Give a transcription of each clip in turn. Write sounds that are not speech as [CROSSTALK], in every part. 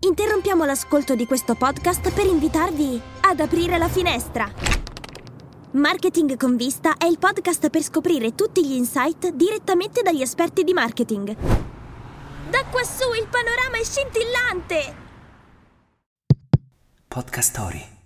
Interrompiamo l'ascolto di questo podcast per invitarvi ad aprire la finestra. Marketing con vista è il podcast per scoprire tutti gli insight direttamente dagli esperti di marketing. Da quassù il panorama è scintillante! Podcast Story.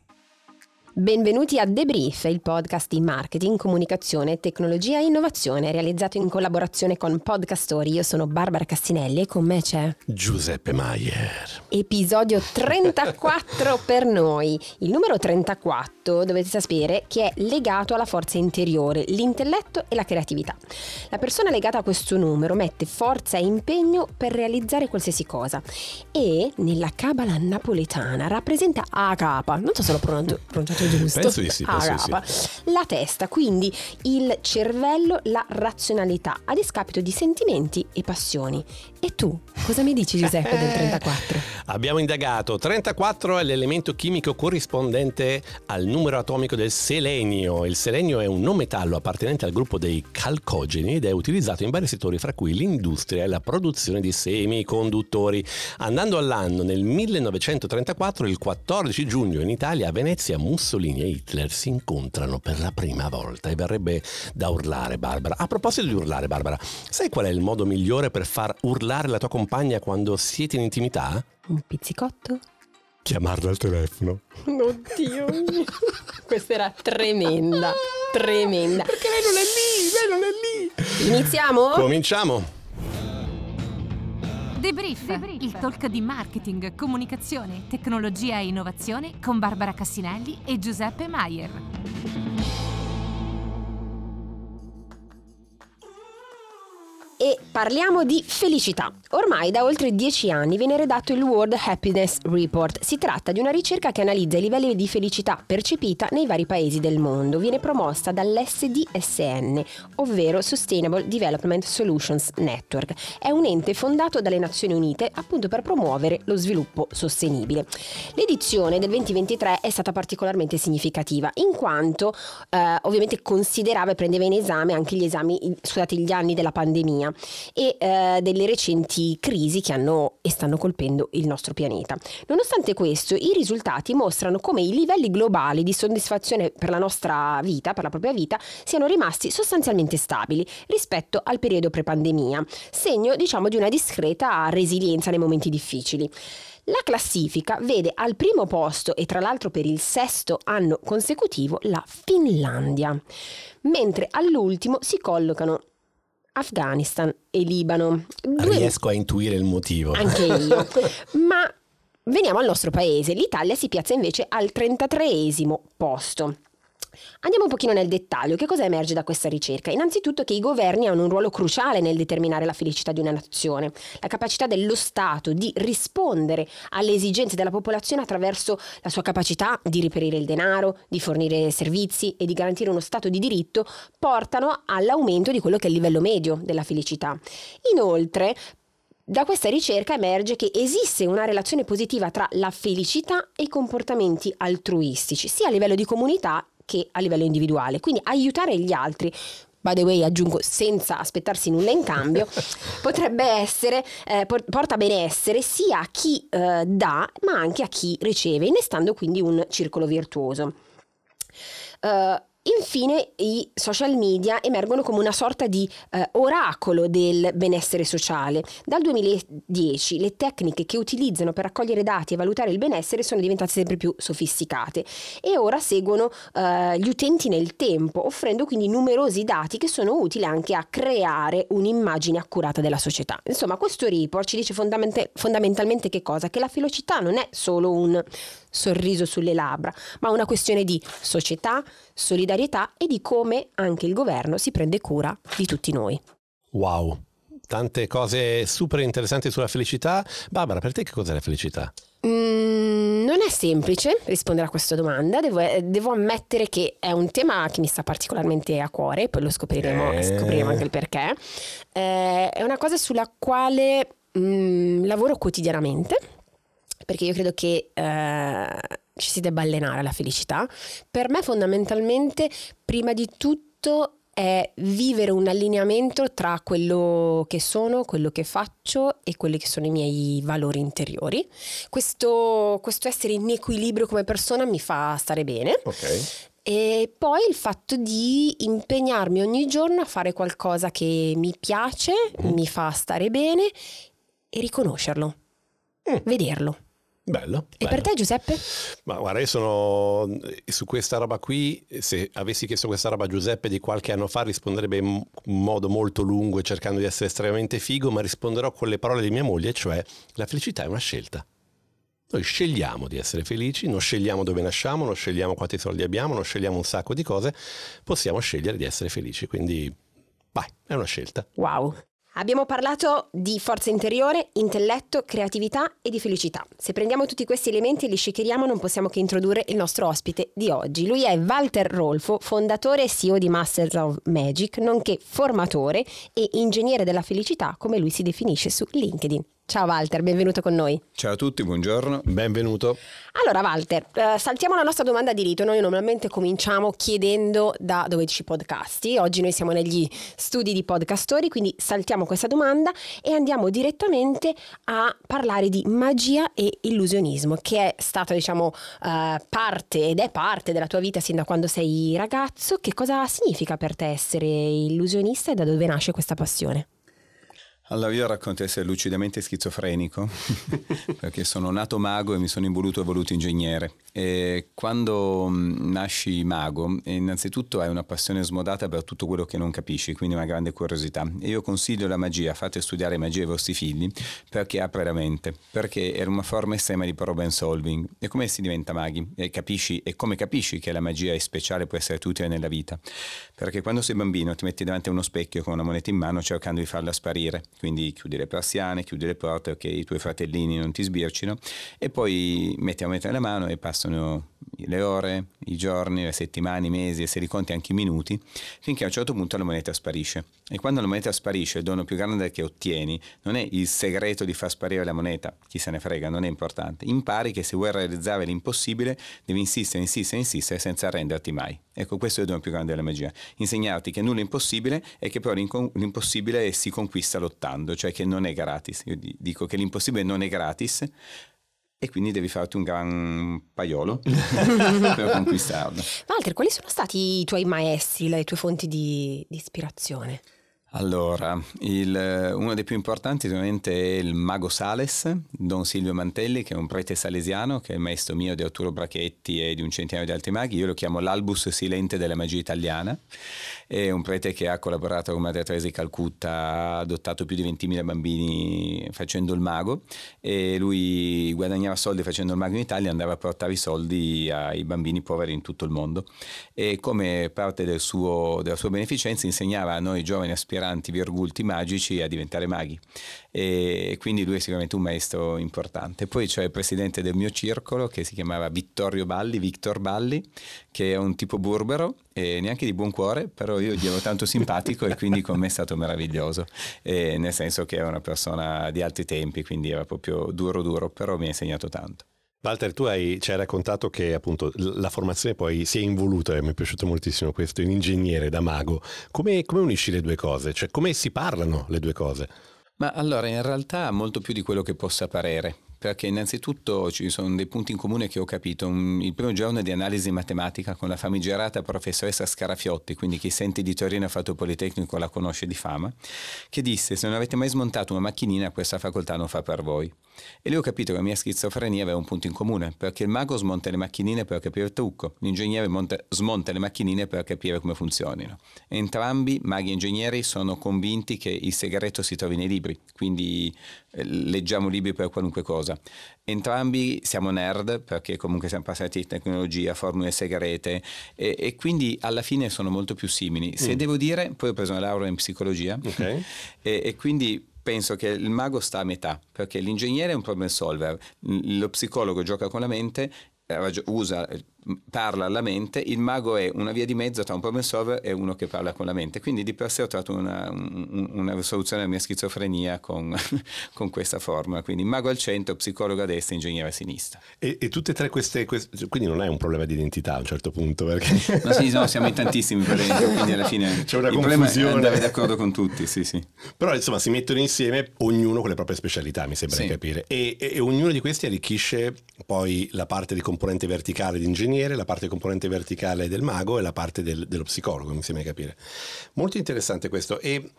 Benvenuti a Debrief, il podcast di marketing, comunicazione, tecnologia e innovazione realizzato in collaborazione con Podcast Story. Io sono Barbara Castinelli e con me c'è Giuseppe Maier. Episodio [LAUGHS] 34 per noi. Il numero 34 dovete sapere che è legato alla forza interiore, l'intelletto e la creatività. La persona legata a questo numero mette forza e impegno per realizzare qualsiasi cosa e nella cabala napoletana rappresenta a capa, non so se l'ho pronunciato giusto? Penso di sì, penso Araba. La testa, quindi il cervello, la razionalità, a discapito di sentimenti e passioni. E tu, cosa mi dici Giuseppe del 34? Abbiamo indagato, 34 è l'elemento chimico corrispondente al numero atomico del selenio. Il selenio è un non metallo appartenente al gruppo dei calcogeni ed è utilizzato in vari settori, fra cui l'industria e la produzione di semiconduttori. Andando all'anno, nel 1934, il 14 giugno in Italia, a Venezia, Mussolini e Hitler si incontrano per la prima volta e verrebbe da urlare, Barbara. A proposito di urlare, Barbara, sai qual è il modo migliore per far urlare la tua compagna quando siete in intimità? Un pizzicotto? Chiamarla al telefono. Oddio mio. Questa era tremenda, tremenda. Perché lei non è lì, lei non è lì. Iniziamo? Cominciamo. Debrief, il talk di marketing, comunicazione, tecnologia e innovazione con Barbara Cassinelli e Giuseppe Maier. E parliamo di felicità. Ormai da oltre dieci anni viene redatto il World Happiness Report. Si tratta di una ricerca che analizza i livelli di felicità percepita nei vari paesi del mondo. Viene promossa dall'SDSN, ovvero Sustainable Development Solutions Network. È un ente fondato dalle Nazioni Unite appunto per promuovere lo sviluppo sostenibile. L'edizione del 2023 è stata particolarmente significativa in quanto eh, ovviamente considerava e prendeva in esame anche gli esami, scusate, gli anni della pandemia e eh, delle recenti crisi che hanno e stanno colpendo il nostro pianeta. Nonostante questo, i risultati mostrano come i livelli globali di soddisfazione per la nostra vita, per la propria vita, siano rimasti sostanzialmente stabili rispetto al periodo pre-pandemia, segno diciamo di una discreta resilienza nei momenti difficili. La classifica vede al primo posto e tra l'altro per il sesto anno consecutivo la Finlandia, mentre all'ultimo si collocano Afghanistan e Libano. Due... Riesco a intuire il motivo. Anche io. [LAUGHS] Ma veniamo al nostro paese. L'Italia si piazza invece al 33 posto. Andiamo un pochino nel dettaglio. Che cosa emerge da questa ricerca? Innanzitutto che i governi hanno un ruolo cruciale nel determinare la felicità di una nazione. La capacità dello Stato di rispondere alle esigenze della popolazione attraverso la sua capacità di reperire il denaro, di fornire servizi e di garantire uno Stato di diritto portano all'aumento di quello che è il livello medio della felicità. Inoltre, da questa ricerca emerge che esiste una relazione positiva tra la felicità e i comportamenti altruistici, sia a livello di comunità che a livello individuale. Quindi aiutare gli altri by the way aggiungo senza aspettarsi nulla in cambio, [LAUGHS] potrebbe essere, eh, porta benessere sia a chi eh, dà ma anche a chi riceve, innestando quindi un circolo virtuoso. Uh, Infine i social media emergono come una sorta di eh, oracolo del benessere sociale. Dal 2010 le tecniche che utilizzano per raccogliere dati e valutare il benessere sono diventate sempre più sofisticate e ora seguono eh, gli utenti nel tempo, offrendo quindi numerosi dati che sono utili anche a creare un'immagine accurata della società. Insomma, questo report ci dice fondament- fondamentalmente che cosa? Che la felicità non è solo un sorriso sulle labbra, ma una questione di società, solidarietà e di come anche il governo si prende cura di tutti noi. Wow, tante cose super interessanti sulla felicità. Barbara, per te che cos'è la felicità? Mm, non è semplice rispondere a questa domanda, devo, eh, devo, ammettere che è un tema che mi sta particolarmente a cuore, poi lo scopriremo, eh. scopriremo anche il perché. Eh, è una cosa sulla quale mm, lavoro quotidianamente perché io credo che eh, ci si debba allenare alla felicità. Per me fondamentalmente, prima di tutto, è vivere un allineamento tra quello che sono, quello che faccio e quelli che sono i miei valori interiori. Questo, questo essere in equilibrio come persona mi fa stare bene. Ok. E poi il fatto di impegnarmi ogni giorno a fare qualcosa che mi piace, Mm. mi fa stare bene e riconoscerlo, Mm. vederlo. Bello. E per bello. te Giuseppe? Ma guarda, io sono su questa roba qui, se avessi chiesto questa roba a Giuseppe di qualche anno fa risponderebbe in modo molto lungo e cercando di essere estremamente figo, ma risponderò con le parole di mia moglie, cioè la felicità è una scelta. Noi scegliamo di essere felici, non scegliamo dove nasciamo, non scegliamo quanti soldi abbiamo, non scegliamo un sacco di cose, possiamo scegliere di essere felici, quindi vai, è una scelta. Wow. Abbiamo parlato di forza interiore, intelletto, creatività e di felicità. Se prendiamo tutti questi elementi e li shakeriamo non possiamo che introdurre il nostro ospite di oggi. Lui è Walter Rolfo, fondatore e CEO di Masters of Magic, nonché formatore e ingegnere della felicità, come lui si definisce su LinkedIn. Ciao Walter, benvenuto con noi. Ciao a tutti, buongiorno. Benvenuto. Allora Walter, eh, saltiamo la nostra domanda di rito. Noi normalmente cominciamo chiedendo da dove ci podcasti. Oggi noi siamo negli studi di podcastori, quindi saltiamo questa domanda e andiamo direttamente a parlare di magia e illusionismo, che è stata diciamo eh, parte ed è parte della tua vita sin da quando sei ragazzo. Che cosa significa per te essere illusionista e da dove nasce questa passione? Allora io racconto di essere lucidamente schizofrenico [LAUGHS] perché sono nato mago e mi sono involuto e voluto ingegnere. E quando mh, nasci mago, innanzitutto hai una passione smodata per tutto quello che non capisci, quindi una grande curiosità. E io consiglio la magia, fate studiare magia ai vostri figli perché apre la mente, perché è una forma estrema di problem solving. E come si diventa maghi? E capisci e come capisci che la magia è speciale può essere utile nella vita? Perché quando sei bambino ti metti davanti a uno specchio con una moneta in mano cercando di farla sparire, quindi chiudi le persiane, chiudi le porte perché i tuoi fratellini non ti sbircino e poi metti la moneta nella mano e passano le ore, i giorni, le settimane, i mesi e se li conti anche i minuti finché a un certo punto la moneta sparisce. E quando la moneta sparisce il dono più grande che ottieni non è il segreto di far sparire la moneta, chi se ne frega, non è importante. Impari che se vuoi realizzare l'impossibile devi insistere, insistere, insistere senza arrenderti mai. Ecco, questo è il dono più grande della magia. Insegnarti che nulla è impossibile e che però l'impossibile si conquista lottando, cioè che non è gratis. Io di- dico che l'impossibile non è gratis e quindi devi farti un gran paiolo [LAUGHS] per conquistarlo. Walter, quali sono stati i tuoi maestri, le tue fonti di, di ispirazione? Allora, il- uno dei più importanti sicuramente è il mago Sales, Don Silvio Mantelli, che è un prete salesiano, che è il maestro mio di Arturo Brachetti e di un centinaio di altri maghi. Io lo chiamo l'albus silente della magia italiana. È un prete che ha collaborato con Madre Teresa di Calcutta, ha adottato più di 20.000 bambini facendo il mago e lui guadagnava soldi facendo il mago in Italia e andava a portare i soldi ai bambini poveri in tutto il mondo. E come parte del suo- della sua beneficenza insegnava a noi giovani aspiranti virgulti magici a diventare maghi e quindi lui è sicuramente un maestro importante. Poi c'è il presidente del mio circolo che si chiamava Vittorio Balli, Victor Balli, che è un tipo burbero e neanche di buon cuore, però io gli ero tanto simpatico e quindi con me è stato meraviglioso, E nel senso che è una persona di altri tempi, quindi era proprio duro duro, però mi ha insegnato tanto. Walter, tu hai, ci hai raccontato che appunto la formazione poi si è involuta, e mi è piaciuto moltissimo questo, in ingegnere da mago. Come, come unisci le due cose? Cioè come si parlano le due cose? Ma allora, in realtà molto più di quello che possa parere, perché innanzitutto ci sono dei punti in comune che ho capito. Un- il primo giorno di analisi matematica con la famigerata professoressa Scarafiotti, quindi chi sente di Torino ha fatto Politecnico la conosce di fama, che disse se non avete mai smontato una macchinina questa facoltà non fa per voi. E lì ho capito che la mia schizofrenia aveva un punto in comune, perché il mago smonta le macchinine per capire il trucco, l'ingegnere monta- smonta le macchinine per capire come funzionino. Entrambi, maghi e ingegneri, sono convinti che il segreto si trovi nei libri, quindi eh, leggiamo libri per qualunque cosa. Entrambi siamo nerd perché comunque siamo passati di tecnologia, formule segrete e, e quindi alla fine sono molto più simili. Se devo dire, poi ho preso una laurea in psicologia Ok. [LAUGHS] e, e quindi penso che il mago sta a metà, perché l'ingegnere è un problem solver, lo psicologo gioca con la mente, eh, usa parla alla mente, il mago è una via di mezzo tra un problem solver e uno che parla con la mente. Quindi di per sé ho trovato una, una soluzione alla mia schizofrenia con, [LAUGHS] con, questa formula. Quindi mago al centro, psicologo a destra, ingegnere a sinistra. E, e tutte e tre queste, queste, Quindi non è un problema di identità a un certo punto? Perché... No, sì, no, siamo in tantissimi per [LAUGHS] quindi alla fine c'è una confusione. andare d'accordo con tutti, sì, sì. Però insomma si mettono insieme ognuno con le proprie specialità, mi sembra sì. capire. E, e, e ognuno di questi arricchisce poi la parte di componente verticale di ingegnere, la parte di componente verticale del mago e la parte del, dello psicologo, mi sembra capire. Molto interessante questo. E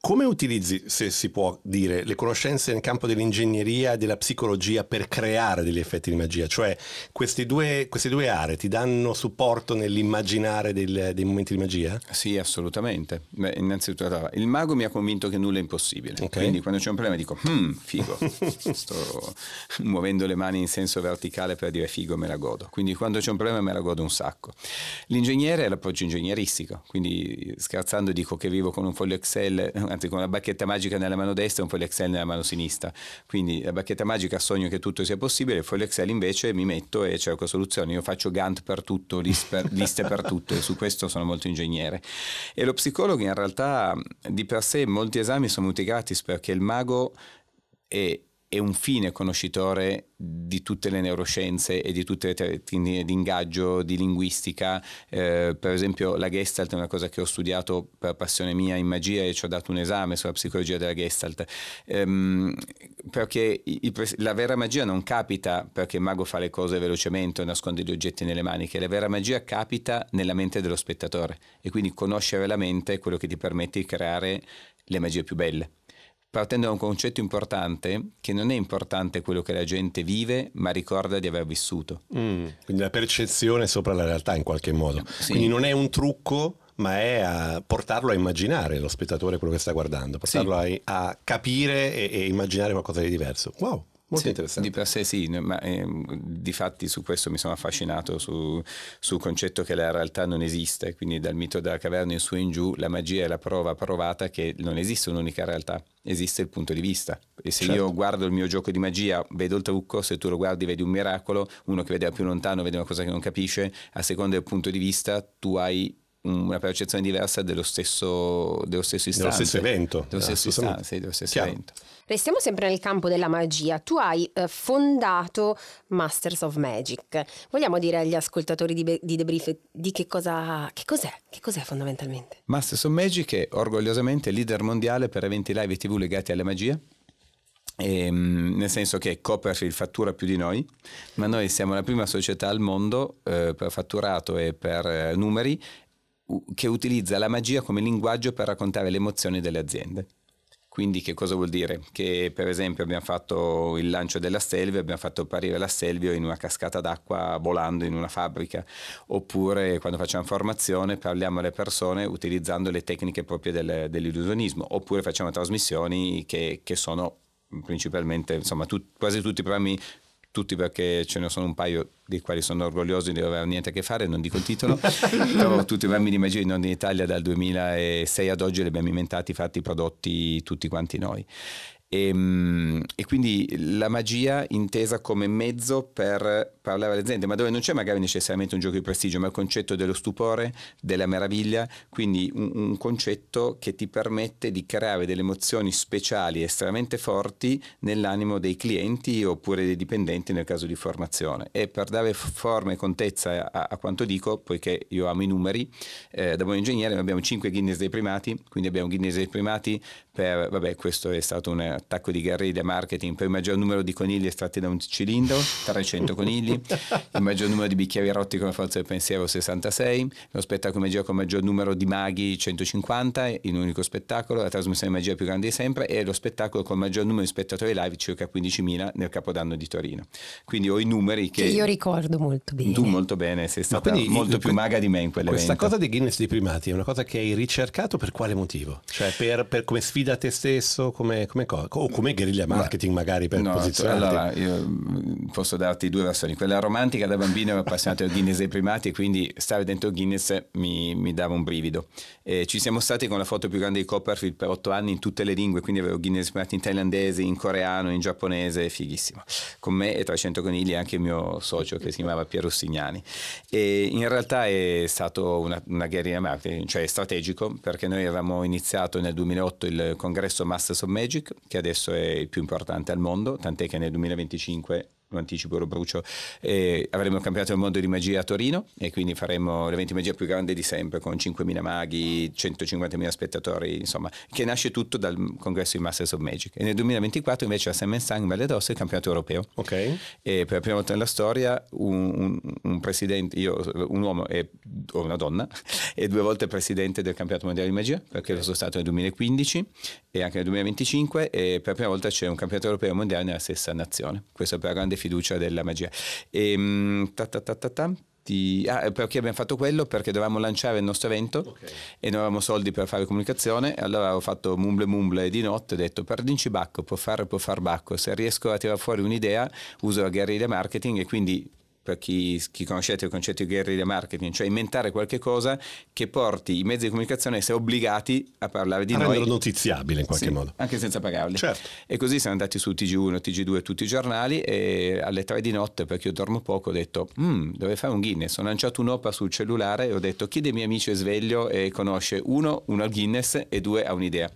come utilizzi, se si può dire, le conoscenze nel campo dell'ingegneria e della psicologia per creare degli effetti di magia? Cioè due, queste due aree ti danno supporto nell'immaginare del, dei momenti di magia? Sì, assolutamente. Beh, innanzitutto il mago mi ha convinto che nulla è impossibile. Okay. Quindi quando c'è un problema dico, hmm, figo, [LAUGHS] sto muovendo le mani in senso verticale per dire figo, me la godo. Quindi quando c'è un problema me la godo un sacco. L'ingegnere è l'approccio ingegneristico, quindi scherzando dico che vivo con un foglio Excel anzi con la bacchetta magica nella mano destra e un foglio Excel nella mano sinistra. Quindi la bacchetta magica sogno che tutto sia possibile, il foglio Excel invece mi metto e cerco soluzioni. Io faccio Gantt per tutto, liste per, [LAUGHS] liste per tutto e su questo sono molto ingegnere. E lo psicologo in realtà di per sé molti esami sono molto gratis perché il mago è è un fine conoscitore di tutte le neuroscienze e di tutte le tecniche di ingaggio, di linguistica. Eh, per esempio la Gestalt è una cosa che ho studiato per passione mia in magia e ci ho dato un esame sulla psicologia della Gestalt. Ehm, perché il, la vera magia non capita perché il mago fa le cose velocemente o nasconde gli oggetti nelle maniche, la vera magia capita nella mente dello spettatore e quindi conoscere la mente è quello che ti permette di creare le magie più belle partendo da un concetto importante, che non è importante quello che la gente vive, ma ricorda di aver vissuto. Mm, quindi la percezione sopra la realtà in qualche modo. Sì. Quindi non è un trucco, ma è a portarlo a immaginare lo spettatore quello che sta guardando, portarlo sì. a, a, capire e, e immaginare qualcosa di diverso. Wow! Molto sì, interessante. Di per sé sì, ma eh, di fatti su questo mi sono affascinato su, sul concetto che la realtà non esiste, quindi dal mito della caverna in su e in giù la magia è la prova provata che non esiste un'unica realtà, esiste il punto di vista. E se certo. io guardo il mio gioco di magia, vedo il trucco, se tu lo guardi vedi un miracolo, uno che vede da più lontano vede una cosa che non capisce, a seconda del punto di vista tu hai una percezione diversa dello stesso, dello stesso istante. Dello stesso evento. Dello stesso, istante, sì, dello stesso evento. Restiamo sempre nel campo della magia. Tu hai eh, fondato Masters of Magic. Vogliamo dire agli ascoltatori di, Be- di Debrief di che cosa che cos'è? Che cos'è fondamentalmente? Masters of Magic è orgogliosamente leader mondiale per eventi live e tv legati alla magia. E, ehm, nel senso che Copperfield fattura più di noi, ma noi siamo la prima società al mondo eh, per fatturato e per eh, numeri che utilizza la magia come linguaggio per raccontare le emozioni delle aziende. Quindi che cosa vuol dire? Che per esempio abbiamo fatto il lancio della Stelvio, abbiamo fatto apparire la Stelvio in una cascata d'acqua volando in una fabbrica, oppure quando facciamo formazione parliamo alle persone utilizzando le tecniche proprie del, dell'illusionismo, oppure facciamo trasmissioni che, che sono principalmente, insomma, tu, quasi tutti i programmi tutti perché ce ne sono un paio dei quali sono orgogliosi di non avere niente a che fare, non dico il titolo, [LAUGHS] però tutti i bambini di magia in Italia dal 2006 ad oggi li abbiamo inventati, fatti, prodotti tutti quanti noi. E, ehm, e, quindi la magia intesa come mezzo per parlare alle aziende, ma dove non c'è magari necessariamente un gioco di prestigio, ma il concetto dello stupore, della meraviglia, quindi un, un concetto che ti permette di creare delle emozioni speciali estremamente forti nell'animo dei clienti oppure dei dipendenti nel caso di formazione. E per dare forma e contezza a, a quanto dico, poiché io amo i numeri, eh, da buon ingegnere abbiamo 5 Guinness dei primati, quindi abbiamo Guinness dei primati per, vabbè, questo è stato un attacco di guerriglia marketing per il maggior numero di conigli estratti da un cilindro, 300 conigli, il maggior numero di bicchieri rotti come forza del pensiero, 66, lo spettacolo magia con il maggior numero di maghi, 150 in un unico spettacolo, la trasmissione di magia più grande di sempre e lo spettacolo con il maggior numero di spettatori live, circa 15.000 nel Capodanno di Torino. Quindi ho i numeri che... che io ricordo molto bene. Tu molto bene, sei stata quindi, molto più maga di me in quell'evento. Questa cosa di Guinness dei primati è una cosa che hai ricercato per quale motivo? Cioè per, per come sfida a te stesso, come, come cosa? O come guerriglia marketing Ma, magari per no, posizionarti. Allora, io posso darti due versioni. Quella romantica da bambino ero appassionato al Guinness dei primati e quindi stare dentro Guinness mi, mi dava un brivido. E ci siamo stati con la foto più grande di Copperfield per otto anni in tutte le lingue, quindi avevo Guinness dei primati in thailandese, in coreano, in giapponese, fighissimo. Con me e 300 conigli anche il mio socio che si chiamava Piero Rossignani. E in realtà è stato una, una guerriglia marketing, cioè strategico, perché noi avevamo iniziato nel 2008 il congresso Masters of Magic, che adesso è il più importante al mondo, tant'è che nel 2025 lo anticipo, lo brucio, e avremo il campionato del mondo di magia a Torino e quindi faremo l'evento di magia più grande di sempre con 5.000 maghi, 150.000 spettatori, insomma, che nasce tutto dal congresso di Masters of Magic. E nel 2024 invece a San Sang in Valle d'Aosta il campionato europeo. Ok. E per la prima volta nella storia un, un, un presidente, io, un uomo e, o una donna, e due volte presidente del campionato mondiale di magia, perché lo sono stato nel 2015 e anche nel 2025 e per la prima volta c'è un campionato europeo mondiale nella stessa nazione. Questo per la grande fiducia della magia. E, ehm, ta ta ta ta ta, ah, perché abbiamo fatto quello? Perché dovevamo lanciare il nostro evento okay. e non avevamo soldi per fare comunicazione. Allora ho fatto mumble mumble di notte ho detto per Dinci Bacco può fare, può far Bacco. Se riesco a tirare fuori un'idea uso la guerriglia marketing e quindi per chi, chi, conoscete il concetto di guerriglia marketing, cioè inventare qualche cosa che porti i mezzi di comunicazione a essere obbligati a parlare di a noi. renderlo notiziabile in qualche sì, modo. Anche senza pagarli. Certo. E così siamo andati su TG1, TG2, tutti i giornali e alle tre di notte, perché io dormo poco, ho detto, mm, dovrei fare un Guinness. Ho lanciato un'OPA sul cellulare e ho detto, chi dei miei amici è sveglio e conosce uno, uno al Guinness e due ha un'idea.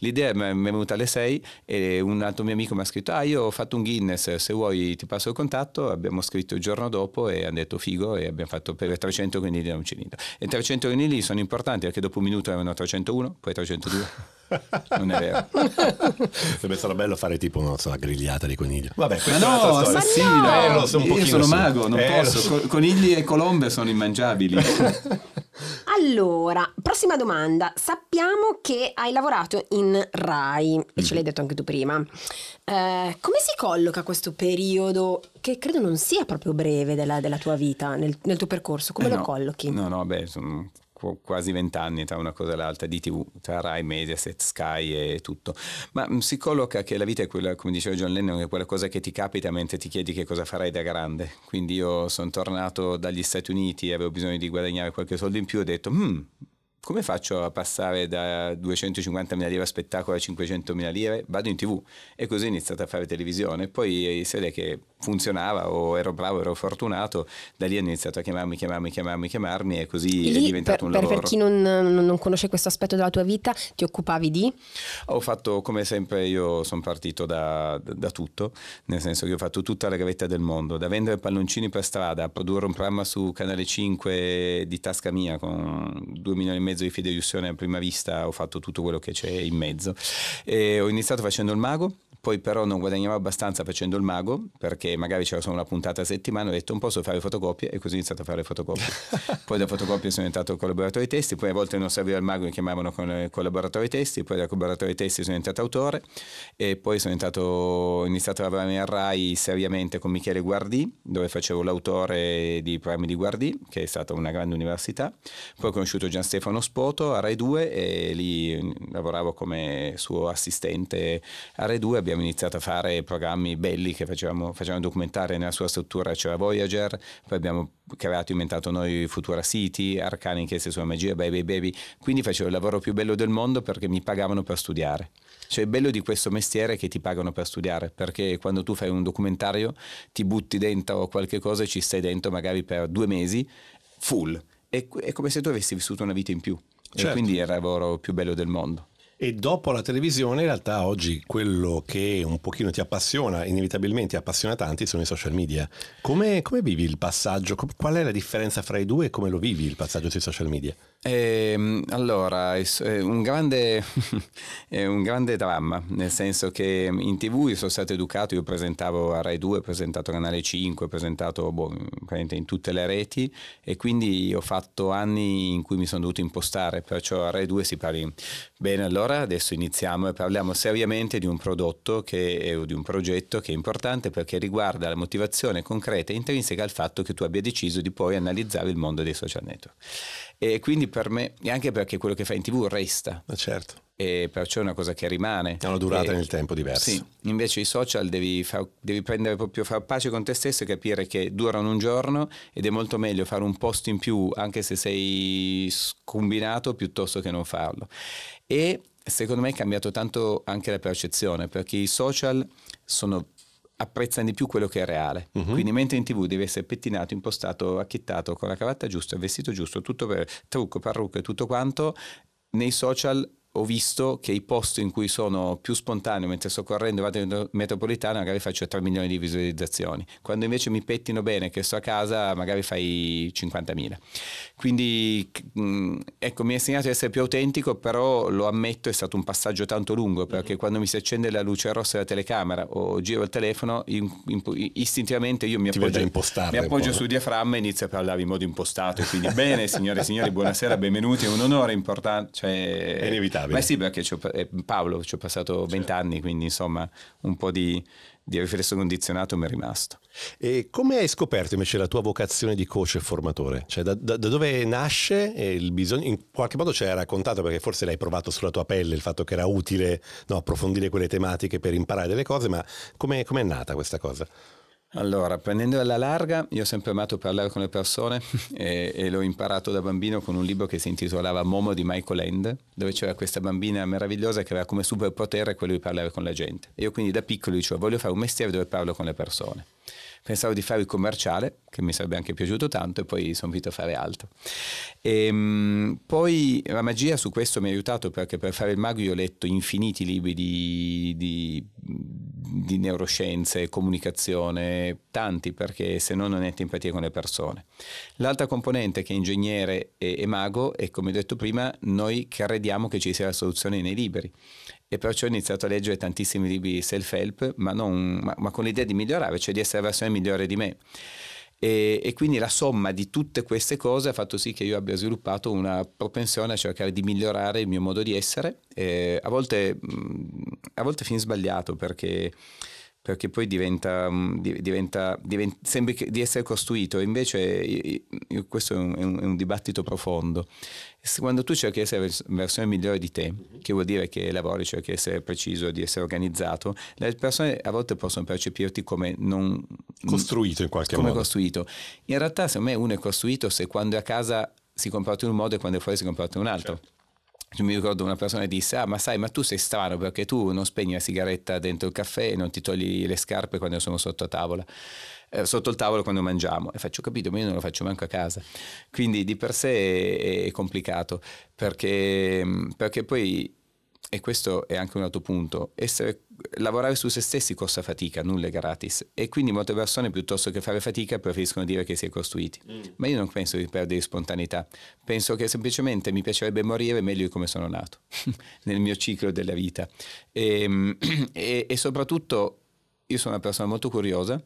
L'idea mi è venuta alle sei e un altro mio amico mi ha scritto, ah io ho fatto un Guinness, se vuoi ti passo il contatto. Abbiamo scritto il giorno dopo e hanno detto figo e abbiamo fatto per 300 granili da un cilindro. E 300 granili sono importanti perché dopo un minuto erano 301, poi 302. [LAUGHS] non è vero. [LAUGHS] Sarebbe stato bello fare tipo una so, grigliata di coniglio. Vabbè, ma no. Ma no. Eh, so io sono su. mago, non eh, posso. So. Conigli e colombe sono immangiabili. [LAUGHS] allora, prossima domanda. Sappiamo che hai lavorato in Rai, e ce l'hai detto anche tu prima. Eh, come si colloca questo periodo, che credo non sia proprio breve della, della tua vita, nel, nel, tuo percorso? Come eh lo no. collochi? No, no, beh, sono quasi vent'anni tra una cosa e l'altra di tv, tra Rai, Mediaset, Sky e tutto. Ma mm, si colloca che la vita è quella, come diceva John Lennon, è quella cosa che ti capita mentre ti chiedi che cosa farai da grande. Quindi io sono tornato dagli Stati Uniti e avevo bisogno di guadagnare qualche soldo in più e ho detto, hmm, come faccio a passare da 250.000 lire a spettacolo a 500.000 lire? Vado in tv e così ho iniziato a fare televisione. Poi si vede che funzionava o ero bravo, ero fortunato, da lì hanno iniziato a chiamarmi, chiamarmi, chiamarmi, chiamarmi e così lì, è diventato per, un per, lavoro. Per chi non, non, conosce questo aspetto della tua vita, ti occupavi di? Ho fatto come sempre, io sono partito da, da, da tutto, nel senso che ho fatto tutta la gavetta del mondo, da vendere palloncini per strada, a produrre un programma su Canale 5 di tasca mia con 2 milioni e mezzo di fideiussione a prima vista ho fatto tutto quello che c'è in mezzo. E ho iniziato facendo il mago, poi però non guadagnavo abbastanza facendo il mago perché magari c'era solo una puntata a settimana ho detto non posso fare fotocopie e così ho iniziato a fare fotocopie. [LAUGHS] Poi da fotocopie sono diventato collaboratore di testi poi a volte non serviva il mago mi chiamavano collaboratore di testi poi da collaboratore di testi sono diventato autore e poi sono entrato, ho iniziato a lavorare in RAI seriamente con Michele Guardì dove facevo l'autore di programmi di Guardì che è stata una grande università. Poi ho conosciuto Gian Stefano Spoto a Rai 2 e lì lavoravo come suo assistente a Rai 2 abbiamo iniziato a fare programmi belli che facevamo, facevamo documentare nella sua struttura, c'era Voyager, poi abbiamo creato e inventato noi Futura City, Arcane inchieste sulla magia, Baby Baby, quindi facevo il lavoro più bello del mondo perché mi pagavano per studiare. Cioè il bello di questo mestiere è che ti pagano per studiare, perché quando tu fai un documentario ti butti dentro qualche cosa e ci stai dentro magari per due mesi, full. È, è come se tu avessi vissuto una vita in più. Certo. E quindi è il lavoro più bello del mondo. E dopo la televisione, in realtà oggi quello che un pochino ti appassiona, inevitabilmente appassiona tanti, sono i social media. Come, come vivi il passaggio? Qual è la differenza fra i due e come lo vivi il passaggio sui social media? Eh, allora, è un, grande, [LAUGHS] è un grande dramma, nel senso che in tv io sono stato educato, io presentavo a Rai 2, ho presentato Canale 5, ho presentato boh, in tutte le reti e quindi ho fatto anni in cui mi sono dovuto impostare, perciò a Rai 2 si parli bene allora allora adesso iniziamo e parliamo seriamente di un prodotto che, o di un progetto che è importante perché riguarda la motivazione concreta e intrinseca al fatto che tu abbia deciso di poi analizzare il mondo dei social network. E quindi per me, e anche perché quello che fai in tv resta. Ma certo. E perciò è una cosa che rimane. Ha una durata E- nel tempo diversa. Sì, invece i social devi, far- devi prendere proprio, far pace con te stesso e capire che durano un giorno ed è molto meglio fare un post in più anche se sei scombinato piuttosto che non farlo. E secondo me è cambiato tanto anche la percezione perché i social sono apprezzano di più quello che è reale. Quindi mentre in tv devi essere pettinato, impostato, acchittato, con la cravatta giusta, il vestito giusto, tutto per trucco, parrucca e tutto quanto, nei social ho visto che i post in cui sono più spontaneo mentre sto correndo vado in metropolitana magari faccio 3 milioni di visualizzazioni. Quando invece mi pettino bene che sto a casa magari fai 50.000 quindi mh, ecco mi ha insegnato ad essere più autentico però lo ammetto è stato un passaggio tanto lungo perché quando mi si accende la luce rossa della telecamera o giro il telefono in- in- istintivamente io mi appoggio, mi appoggio po', sul diaframma e inizio a parlare in modo impostato. E quindi bene signore e signori buonasera benvenuti è un onore importante cioè, È inevitabile. Ma sì perché ci ho eh, Paolo ci ho passato vent'anni quindi insomma un po' di, di riflesso condizionato mi è rimasto E come hai scoperto invece la tua vocazione di coach e formatore? Cioè da, da- da dove nasce il bisogno? In qualche modo ci hai raccontato perché forse l'hai provato sulla tua pelle il fatto che era utile no, approfondire quelle tematiche per imparare delle cose, ma come è nata questa cosa? Allora, prendendo alla larga, io ho sempre amato parlare con le persone [LAUGHS] e, e l'ho imparato da bambino con un libro che si intitolava Momo di Michael End, dove c'era questa bambina meravigliosa che aveva come superpotere quello di parlare con la gente. E io quindi da piccolo dicevo, voglio fare un mestiere dove parlo con le persone. Pensavo di fare il commerciale, che mi sarebbe anche piaciuto tanto, e poi sono finito a fare altro. E, mh, poi la magia su questo mi ha aiutato perché per fare il mago io ho letto infiniti libri di, di, di neuroscienze, comunicazione, tanti, perché se no non è empatia con le persone. L'altra componente che è ingegnere e, e mago è, come detto prima, noi crediamo che ci sia la soluzione nei libri. E perciò ho iniziato a leggere tantissimi libri self-help, ma, non- ma- ma con l'idea di migliorare, cioè di essere la versione migliore di me. E, e quindi la somma di tutte queste cose ha fatto sì che io abbia sviluppato una propensione a cercare di migliorare il mio modo di essere, Eh, a volte, mh, a volte fin sbagliato perché, perché poi diventa, di- diventa, diventa- sembra di essere costruito, invece io- io- questo è un, è un- dibattito profondo. Quando tu cerchi di essere la versione migliore di te, che vuol dire che lavori, cerchi di essere preciso, di essere organizzato, le persone a volte possono percepirti come non Costruito in qualche come modo. costruito. In realtà, secondo me, uno è costruito se quando è a casa si comporta in un modo e quando è fuori si comporta in un altro. Cioè, mi ricordo una persona disse: Ah, ma sai, ma tu sei strano perché tu non spegni la sigaretta dentro il caffè e non ti togli le scarpe quando sono sotto tavola. eh, sotto il tavolo quando mangiamo e faccio "Ho capito ma io non lo faccio manco a casa quindi di per sé è, è complicato perché, perché poi e questo è anche un altro punto, essere, lavorare su se stessi costa fatica, nulla è gratis e quindi molte persone piuttosto che fare fatica preferiscono dire che si è costruiti. Ma io non penso di perdere spontaneità, penso che semplicemente mi piacerebbe morire meglio di come sono nato [LAUGHS] nel mio ciclo della vita e, [CLEARS THROAT] e, e soprattutto io sono una persona molto curiosa.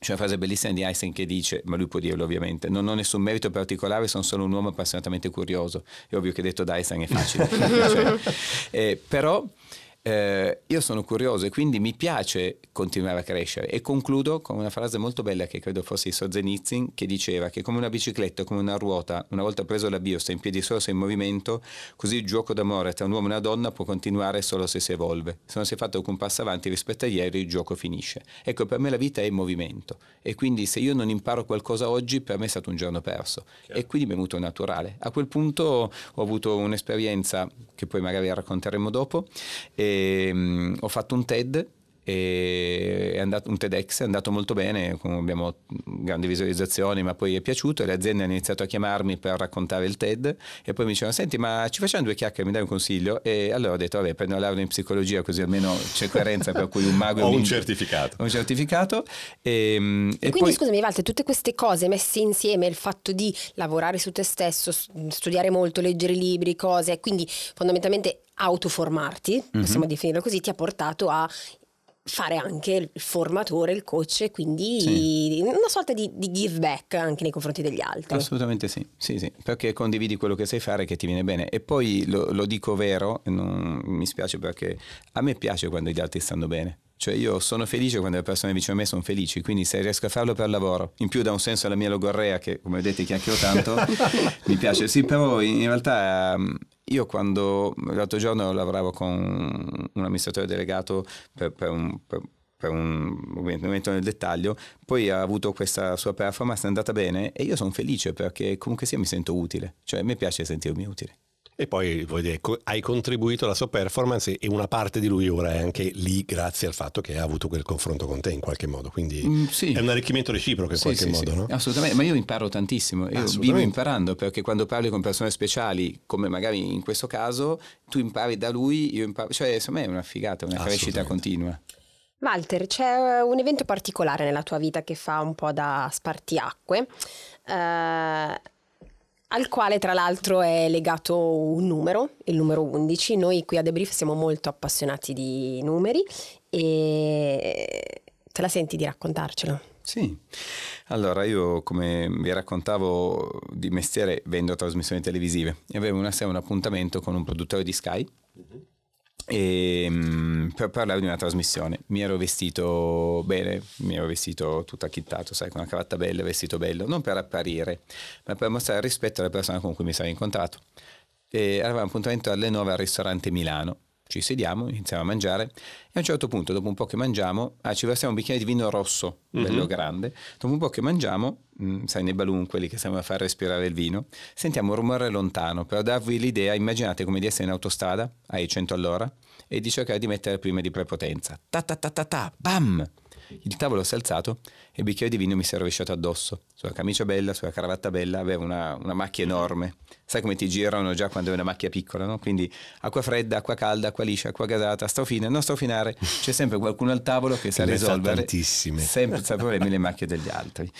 C'è una frase bellissima di Einstein che dice, ma lui può dirlo ovviamente, non ho nessun merito particolare, sono solo un uomo appassionatamente curioso. È ovvio che detto da Einstein è facile. Cioè, [LAUGHS] [LAUGHS] eh, però eh, io sono curioso e quindi mi piace continuare a crescere. E concludo con una frase molto bella che credo fosse di Solzhenitsyn, che diceva che come una bicicletta, come una ruota, una volta preso l'avvio, sta in piedi solo se è in movimento, così il gioco d'amore tra un uomo e una donna può continuare solo se si evolve. Se non si è fatto alcun passo avanti rispetto a ieri, il gioco finisce. Ecco, per me la vita è in movimento e quindi se io non imparo qualcosa oggi, per me è stato un giorno perso. E quindi mi è venuto naturale. A quel punto ho avuto un'esperienza che poi magari racconteremo dopo. E, mm, ho fatto un TED e è andato, un TEDx è andato molto bene, abbiamo grandi visualizzazioni, ma poi è piaciuto e le aziende hanno iniziato a chiamarmi per raccontare il TED e poi mi dicevano senti ma ci facciamo due chiacchiere, mi dai un consiglio? E allora ho detto vabbè prendo la laurea in psicologia così almeno c'è coerenza per cui un mago... [LAUGHS] Ho un certificato. Ho un certificato e, E, e quindi poi... scusami Walter, tutte queste cose messe insieme, il fatto di lavorare su te stesso, studiare molto, leggere libri, cose, quindi fondamentalmente autoformarti, Mhm. possiamo definirlo così, ti ha portato a fare anche il formatore, il coach, e quindi Sì. una sorta di, di give back anche nei confronti degli altri. Assolutamente sì, sì, sì, perché condividi quello che sai fare che ti viene bene. E poi lo, lo dico vero, non mi spiace perché a me piace quando gli altri stanno bene. Cioè io sono felice quando le persone vicino a me sono felici, quindi se riesco a farlo per lavoro, in più da un senso alla mia logorrea che come vedete chiacchiero tanto, [LAUGHS] mi piace. Sì, però in realtà ehm, io quando l'altro giorno lavoravo con un amministratore delegato per, per un... Per, per un momento nel dettaglio, poi ha avuto questa sua performance, è andata bene e io sono felice perché comunque sia mi sento utile, cioè a me piace sentirmi utile. E poi dire, hai contribuito alla sua performance e una parte di lui ora è anche lì grazie al fatto che ha avuto quel confronto con te in qualche modo. Quindi Mm, sì. è un arricchimento reciproco in Sì, qualche sì, modo, sì, no? Assolutamente, ma io imparo tantissimo, io vivo imparando perché quando parli con persone speciali, come magari in questo caso, tu impari da lui, io imparo, cioè insomma è una figata, una crescita continua. Walter, c'è un evento particolare nella tua vita che fa un po' da spartiacque, eh, al quale tra l'altro è legato un numero, il numero 11. Noi qui a Debrief siamo molto appassionati di numeri e te la senti di raccontarcelo? Sì, allora io come vi raccontavo di mestiere vendo trasmissioni televisive e avevo una sera un appuntamento con un produttore di Sky e, mm, per parlare di una trasmissione. Mi ero vestito bene, mi ero vestito tutto acchittato, sai, con una cravatta bella, vestito bello, non per apparire, ma per mostrare rispetto alla persona con cui mi sarei incontrato. E avevamo un appuntamento alle 9 al ristorante Milano. Ci sediamo, iniziamo a mangiare e a un certo punto, dopo un po' che mangiamo, ah, ci versiamo un bicchiere di vino rosso, bello grande. Dopo un po' che mangiamo, mh, sai, nei balloon, quelli che servono a far respirare il vino, sentiamo un rumore lontano. Per darvi l'idea, immaginate come di essere in autostrada ai 100 all'ora e di cercare di mettere prima di prepotenza. Ta ta ta ta ta, bam! Il tavolo si è alzato e il bicchiere di vino mi si è rovesciato addosso. Sulla camicia bella, sulla cravatta bella, aveva una, una macchia enorme. Sai come ti girano già quando hai una macchia piccola, no? Quindi acqua fredda, acqua calda, acqua liscia, acqua gasata, strofine, non strofinare. C'è sempre qualcuno al tavolo che sa ne sa risolvere tantissime. sempre senza problemi le macchie degli altri.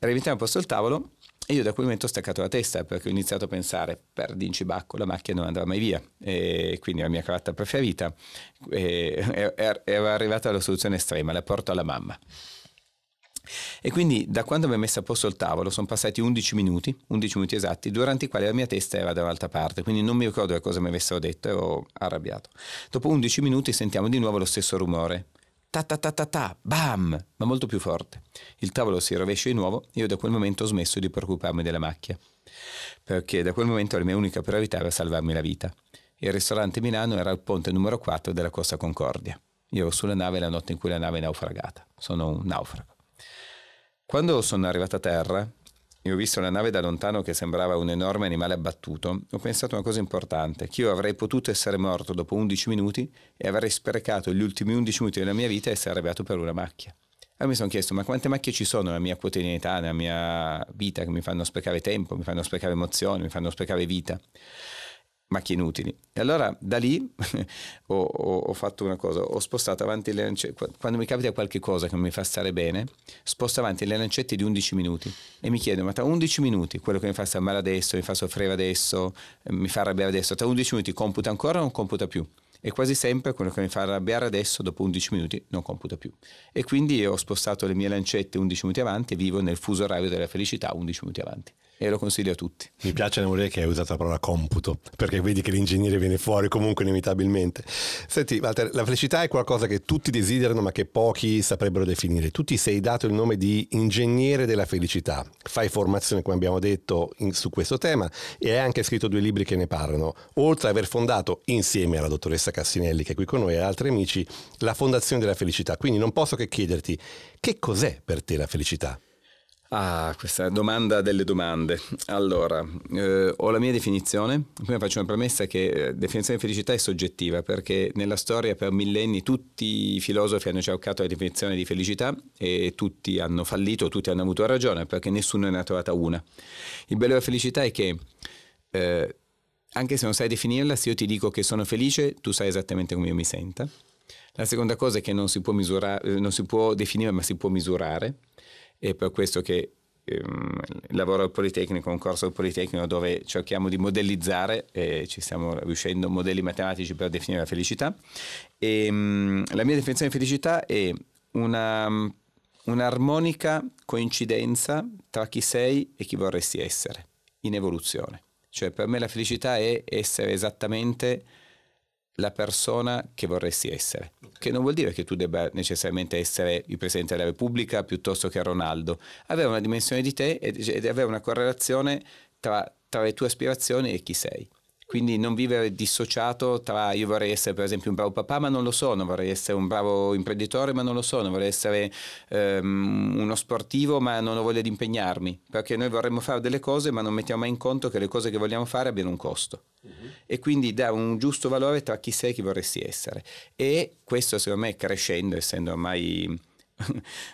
Rimettiamo a posto il tavolo e io da quel momento ho staccato la testa perché ho iniziato a pensare per Bacco la macchia non andrà mai via e quindi la mia cravatta preferita e e- ero arrivato alla soluzione estrema, la porto alla mamma. E quindi da quando mi ho messo a posto il tavolo sono passati 11 minuti, 11 minuti esatti, durante i quali la mia testa era dall'altra parte, quindi non mi ricordo che cosa mi avessero detto, ero arrabbiato. Dopo 11 minuti sentiamo di nuovo lo stesso rumore. Ta ta ta ta ta, bam, ma molto più forte. Il tavolo si rovescia di nuovo e io da quel momento ho smesso di preoccuparmi della macchia, perché da quel momento la mia unica priorità era salvarmi la vita. Il ristorante Milano era al ponte numero 4 della Costa Concordia. Io ero sulla nave la notte in cui la nave è naufragata. Sono un naufrago. Quando sono arrivato a terra e ho visto la nave da lontano che sembrava un enorme animale abbattuto, ho pensato a una cosa importante, che io avrei potuto essere morto dopo 11 minuti e avrei sprecato gli ultimi 11 minuti della mia vita e essere arrabbiato per una macchia. Allora mi sono chiesto, ma quante macchie ci sono nella mia quotidianità, nella mia vita, che mi fanno sprecare tempo, mi fanno sprecare emozioni, mi fanno sprecare vita? Macchie inutili. E allora da lì [LAUGHS] ho, ho- ho fatto una cosa, ho spostato avanti le lancette, Qu- quando mi capita qualche cosa che non mi fa stare bene, sposto avanti le lancette di 11 minuti e mi chiedo, ma tra 11 minuti, quello che mi fa stare male adesso, mi fa soffrire adesso, eh, mi fa arrabbiare adesso, tra 11 minuti computa ancora o non computa più? E quasi sempre quello che mi fa arrabbiare adesso, dopo 11 minuti, non computa più. E quindi ho spostato le mie lancette 11 minuti avanti e vivo nel fuso orario della felicità 11 minuti avanti. E lo consiglio a tutti. Mi piace la che hai usato la parola computo, perché vedi che l'ingegnere viene fuori comunque inevitabilmente. Senti, Walter, la felicità è qualcosa che tutti desiderano, ma che pochi saprebbero definire. Tu ti sei dato il nome di ingegnere della felicità. Fai formazione, come abbiamo detto, in- su questo tema e hai anche scritto due libri che ne parlano. Oltre ad aver fondato, insieme alla dottoressa Cassinelli, che è qui con noi, e altri amici, la Fondazione della Felicità. Quindi non posso che chiederti che cos'è per te la felicità? Ah, questa domanda delle domande. Allora, eh, ho la mia definizione. Prima faccio una premessa che eh, definizione di felicità è soggettiva perché nella storia per millenni tutti i filosofi hanno cercato la definizione di felicità e tutti hanno fallito, tutti hanno avuto ragione perché nessuno ne ha trovata una. Il bello della felicità è che eh, anche se non sai definirla, se io ti dico che sono felice, tu sai esattamente come io mi senta. La seconda cosa è che non si può, misurare, eh, non si può definire, ma si può misurare. È per questo che ehm, lavoro al Politecnico, un corso al Politecnico dove cerchiamo di modellizzare e ci stiamo riuscendo modelli matematici per definire la felicità. E, ehm, la mia definizione di felicità è una, un'armonica coincidenza tra chi sei e chi vorresti essere in evoluzione. Cioè per me la felicità è essere esattamente la persona che vorresti essere, che non vuol dire che tu debba necessariamente essere il Presidente della Repubblica piuttosto che Ronaldo, avere una dimensione di te ed avere una correlazione tra, tra le tue aspirazioni e chi sei. Quindi non vivere dissociato tra io vorrei essere per esempio un bravo papà ma non lo sono, vorrei essere un bravo imprenditore ma non lo sono, vorrei essere um, uno sportivo ma non ho voglia di impegnarmi, perché noi vorremmo fare delle cose ma non mettiamo mai in conto che le cose che vogliamo fare abbiano un costo. Uh-huh. E quindi dare un giusto valore tra chi sei e chi vorresti essere. E questo secondo me crescendo, essendo ormai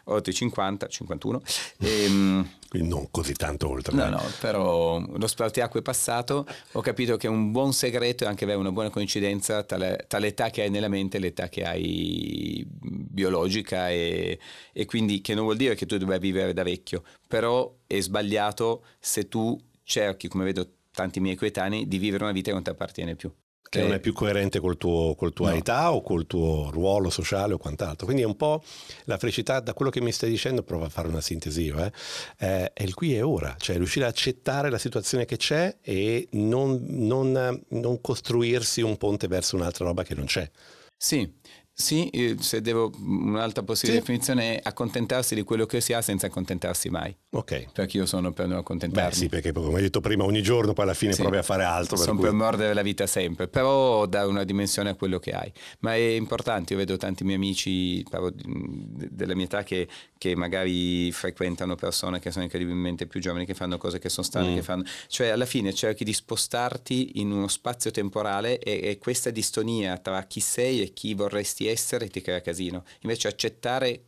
oltre 50, 51. Ehm, Quindi non così tanto oltre. No, no, però lo spartiacque è passato, ho capito che un buon segreto è anche avere una buona coincidenza tra, tra l'età che hai nella mente e l'età che hai biologica e, e quindi che non vuol dire che tu debba vivere da vecchio, però è sbagliato se tu cerchi, come vedo tanti miei coetanei, di vivere una vita che non ti appartiene più che non è più coerente col tuo, col tua no. età o col tuo ruolo sociale o quant'altro. Quindi è un po' la felicità, da quello che mi stai dicendo, provo a fare una sintesi io, eh, eh, è il qui e ora, cioè riuscire ad accettare la situazione che c'è e non, non, non costruirsi un ponte verso un'altra roba che non c'è. Sì, sì, se devo un'altra possibile sì. definizione è accontentarsi di quello che si ha senza accontentarsi mai. Ok. Perché io sono per non accontentarmi. Beh sì, perché come hai detto prima ogni giorno poi alla fine sì. provi a fare altro. Per sono cui... per mordere la vita sempre, però dare una dimensione a quello che hai. Ma è importante, io vedo tanti miei amici della mia età che, che magari frequentano persone che sono incredibilmente più giovani, che fanno cose che sono strane, mm. che fanno... Cioè alla fine cerchi di spostarti in uno spazio temporale e, e questa distonia tra chi sei e chi vorresti essere ti crea casino. Invece accettare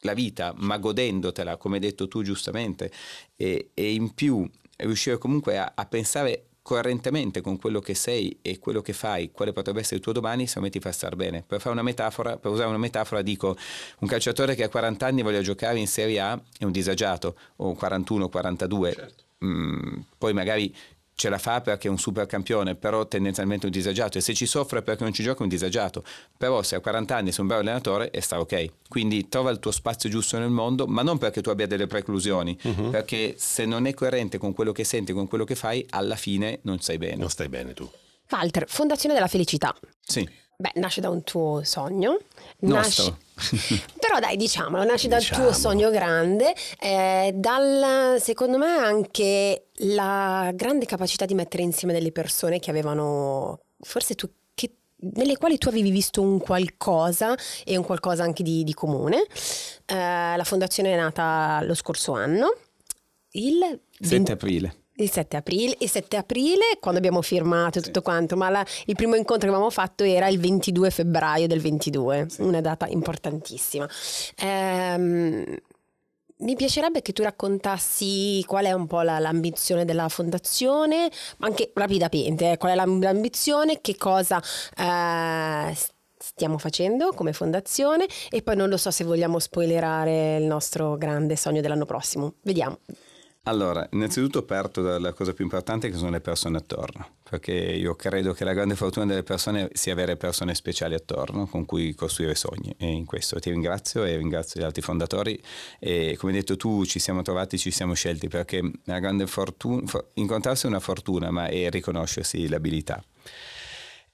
la vita, ma godendotela, come hai detto tu giustamente, e, e in più riuscire comunque a, a, pensare coerentemente con quello che sei e quello che fai, quale potrebbe essere il tuo domani, secondo me ti fa star bene. Per fare una metafora, per usare una metafora, dico un calciatore che a 40 anni voglia giocare in Serie A è un disagiato, o 41, 42. Certo. Mm, poi magari ce la fa perché è un super campione, però tendenzialmente un disagiato e se ci soffre perché non ci gioca è un disagiato, però se a 40 anni sei un bravo allenatore e sta ok, quindi trova il tuo spazio giusto nel mondo, ma non perché tu abbia delle preclusioni, uh-huh. perché se non è coerente con quello che senti, con quello che fai, alla fine non stai bene. Non stai bene tu. Walter, Fondazione della Felicità. Sì. Beh, nasce da un tuo sogno. Nasce... [LAUGHS] Però dai, diciamolo, nasce dal tuo sogno grande, eh, dal, secondo me anche la grande capacità di mettere insieme delle persone che avevano, forse tu, che, nelle quali tu avevi visto un qualcosa e un qualcosa anche di, di comune. Eh, la fondazione è nata lo scorso anno, il 7 20... aprile. Il 7 aprile, il 7 aprile quando abbiamo firmato tutto quanto, ma la, il primo incontro che avevamo fatto era il 22 febbraio del 22, sì. una data importantissima. Ehm, mi piacerebbe che tu raccontassi qual è un po' la, l'ambizione della fondazione, ma anche rapidamente, eh, qual è l'ambizione, che cosa eh, stiamo facendo come fondazione e poi non lo so se vogliamo spoilerare il nostro grande sogno dell'anno prossimo. Vediamo. Allora, innanzitutto parto dalla cosa più importante che sono le persone attorno, perché io credo che la grande fortuna delle persone sia avere persone speciali attorno con cui costruire sogni e in questo ti ringrazio e ringrazio gli altri fondatori e come hai detto tu ci siamo trovati, ci siamo scelti perché la grande fortuna, incontrarsi è una fortuna ma è riconoscersi l'abilità.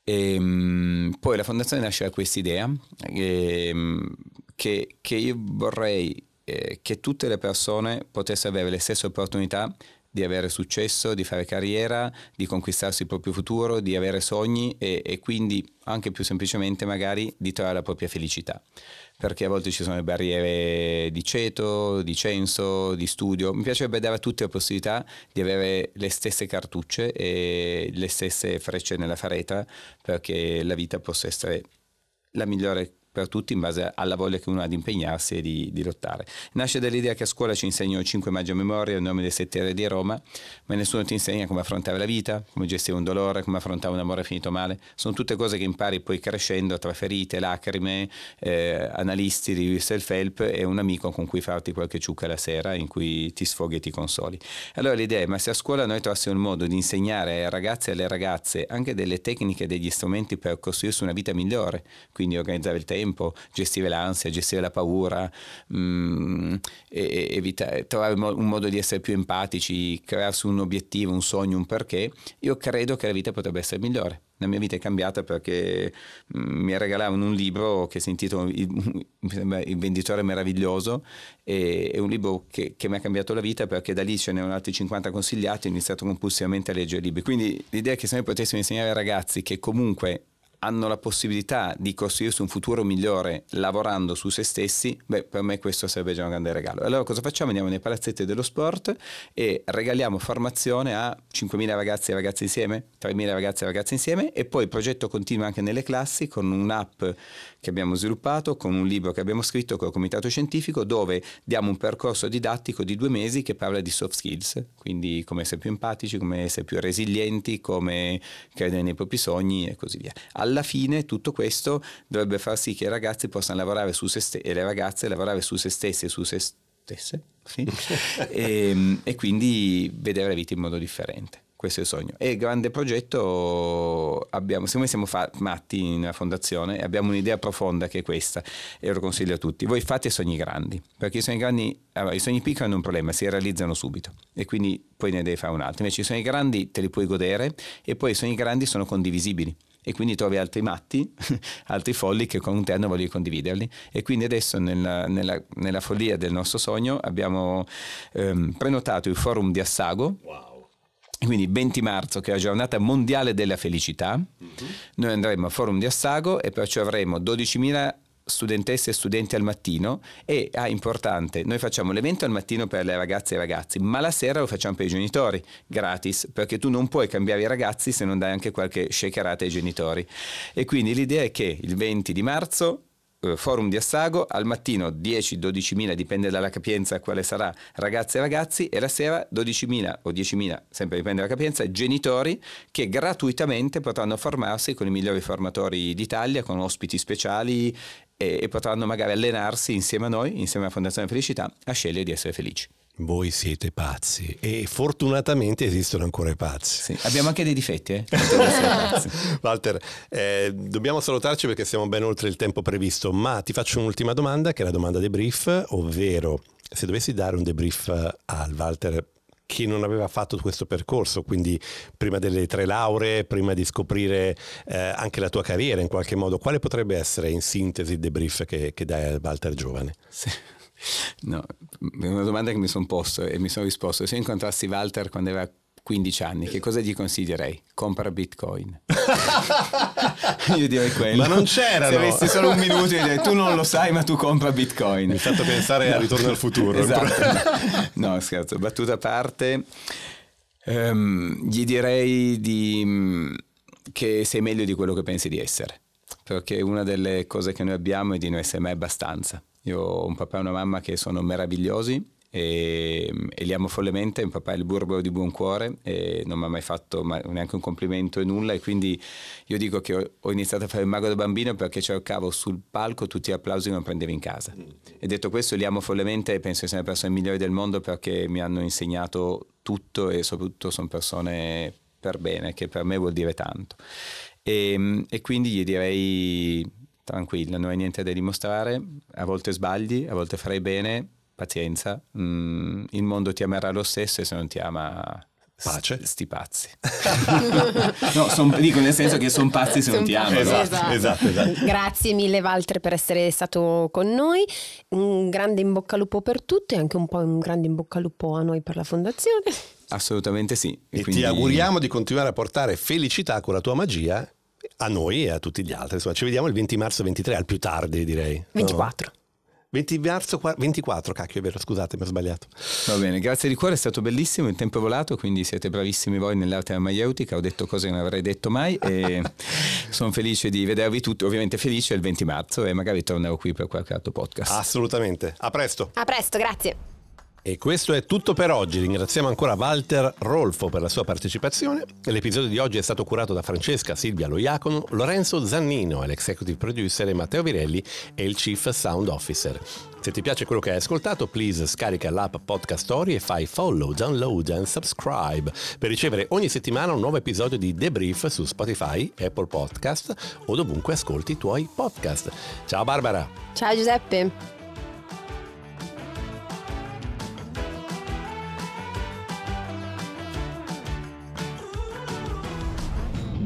E, ehm, poi la fondazione nasce da questa idea ehm, che, che io vorrei eh, che tutte le persone potessero avere le stesse opportunità di avere successo, di fare carriera, di conquistarsi il proprio futuro, di avere sogni e, e, quindi anche più semplicemente magari di trovare la propria felicità. Perché a volte ci sono le barriere di ceto, di censo, di studio. Mi piacerebbe dare a tutti la possibilità di avere le stesse cartucce e le stesse frecce nella fareta perché la vita possa essere la migliore per tutti in base alla voglia che uno ha di impegnarsi e di, di lottare. Nasce dall'idea che a scuola ci insegnano cinque maggi a memoria, il nome dei sette re di Roma, ma nessuno ti insegna come affrontare la vita, come gestire un dolore, come affrontare un amore finito male. Sono tutte cose che impari poi crescendo tra ferite, lacrime, eh, analisti di self-help e un amico con cui farti qualche ciucca la sera in cui ti sfoghi e ti consoli. Allora l'idea è, ma se a scuola noi trovassimo un modo di insegnare ai ragazzi e alle ragazze anche delle tecniche, degli strumenti per costruirsi una vita migliore, quindi organizzare il tempo, tempo, gestire l'ansia, gestire la paura, mh, mm, evitare, trovare un modo di essere più empatici, crearsi un obiettivo, un sogno, un perché, io credo che la vita potrebbe essere migliore. La mia vita è cambiata perché mh, mm, mi regalavano un libro che si intitola Il, [LAUGHS] il venditore meraviglioso e è un libro che, che, mi ha cambiato la vita perché da lì ce ne erano altri 50 consigliati e ho iniziato compulsivamente a leggere libri. Quindi l'idea è che se noi potessimo insegnare ai ragazzi che comunque hanno la possibilità di costruirsi un futuro migliore lavorando su se stessi, beh, per me questo sarebbe già un grande regalo. Allora cosa facciamo? Andiamo nei palazzetti dello sport e regaliamo formazione a 5.000 ragazzi e ragazze insieme, 3.000 ragazzi e ragazze insieme e poi il progetto continua anche nelle classi con un'app che abbiamo sviluppato, con un libro che abbiamo scritto con il comitato scientifico dove diamo un percorso didattico di due mesi che parla di soft skills, quindi come essere più empatici, come essere più resilienti, come credere nei propri sogni e così via. Alla fine tutto questo dovrebbe far sì che i ragazzi possano lavorare su se stessi e le ragazze lavorare su se stessi e su se stesse sì? e, [LAUGHS] ehm, e quindi vedere la vita in modo differente questo è il sogno. E grande progetto abbiamo, siccome siamo fa- matti nella fondazione, abbiamo un'idea profonda che è questa e lo consiglio a tutti. Voi fate sogni grandi, perché i sogni grandi, allora, i sogni piccoli hanno un problema, si realizzano subito e quindi poi ne devi fare un altro. Invece i sogni grandi te li puoi godere e poi i sogni grandi sono condivisibili e quindi trovi altri matti, [LAUGHS] altri folli che con te hanno voglia di condividerli. E quindi adesso nella, nella, nella follia del nostro sogno abbiamo ehm, prenotato il forum di Assago. Wow. Quindi 20 marzo, che è la giornata mondiale della felicità, mm-hmm. noi andremo al forum di Assago e perciò avremo 12.000 studentesse e studenti al mattino e, ah, importante, noi facciamo l'evento al mattino per le ragazze e i ragazzi, ma la sera lo facciamo per i genitori, gratis, perché tu non puoi cambiare i ragazzi se non dai anche qualche shakerata ai genitori. E quindi l'idea è che il 20 di marzo forum di Assago, al mattino 10-12 mila, dipende dalla capienza quale sarà, ragazze e ragazzi, e la sera 12 mila o 10 mila, sempre dipende dalla capienza, genitori che gratuitamente potranno formarsi con i migliori formatori d'Italia, con ospiti speciali e, e potranno magari allenarsi insieme a noi, insieme alla Fondazione Felicità, a scegliere di essere felici. Voi siete pazzi e fortunatamente esistono ancora i pazzi. Sì. Abbiamo anche dei difetti, eh? [LAUGHS] Walter, eh, dobbiamo salutarci perché siamo ben oltre il tempo previsto, ma ti faccio un'ultima domanda che è la domanda debrief, ovvero se dovessi dare un debrief al Walter che non aveva fatto questo percorso, quindi prima delle tre lauree, prima di scoprire eh, anche la tua carriera in qualche modo, quale potrebbe essere in sintesi il debrief che, che dai al Walter giovane? Sì. No, è una domanda che mi sono posto e mi sono risposto. Se incontrassi Walter quando aveva 15 anni, che cosa gli consiglierei? Compra Bitcoin. [LAUGHS] io direi quello. Ma non c'erano. Se avessi solo un minuto, io direi tu non lo sai, ma tu compra Bitcoin. Mi hai fatto pensare no. al ritorno al futuro. esatto. no, scherzo, battuta a parte. Um, gli direi di, che sei meglio di quello che pensi di essere. Perché una delle cose che noi abbiamo è di non essere mai abbastanza io ho un papà e una mamma che sono meravigliosi e, e, li amo follemente, un papà è il burbero di buon cuore e non mi ha mai fatto neanche un complimento e nulla. E quindi io dico che ho, ho, iniziato a fare il mago da bambino perché cercavo sul palco tutti gli applausi che non prendevo in casa. E detto questo li amo follemente e penso che siano le persone migliori del mondo perché mi hanno insegnato tutto e soprattutto sono persone per bene che per me vuol dire tanto. E, e quindi gli direi tranquilla, non hai niente da dimostrare, a volte sbagli, a volte farai bene, pazienza, mm, il mondo ti amerà lo stesso e se non ti ama Pace. Sti pazzi. [LAUGHS] no, son, dico nel senso che sono pazzi se non ti amano. Esatto, esatto. esatto, esatto. Grazie mille Walter per essere stato con noi. Un grande in bocca al lupo per tutti e anche un po' un grande in bocca al lupo a noi per la fondazione. Assolutamente sì. E, e quindi... ti auguriamo di continuare a portare felicità con la tua magia a noi e a tutti gli altri. Insomma, ci vediamo il 20 marzo 23, al più tardi direi. 24. No? 20 marzo 24, cacchio è vero, scusate, mi ho sbagliato. Va bene, grazie di cuore, è stato bellissimo, il tempo è volato, quindi siete bravissimi voi nell'arte della maieutica, ho detto cose che non avrei detto mai e [LAUGHS] sono felice di vedervi tutti, ovviamente felice il 20 marzo e magari tornerò qui per qualche altro podcast. Assolutamente, a presto. A presto, grazie. E questo è tutto per oggi. Ringraziamo ancora Walter Rolfo per la sua partecipazione. L'episodio di oggi è stato curato da Francesca Silvia Loiacono, Lorenzo Zannino l'executive producer e Matteo Virelli è il chief sound officer. Se ti piace quello che hai ascoltato, please scarica l'app Podcast Story e fai follow, download and subscribe per ricevere ogni settimana un nuovo episodio di Debrief su Spotify, Apple Podcast o dovunque ascolti i tuoi podcast. Ciao Barbara! Ciao Giuseppe.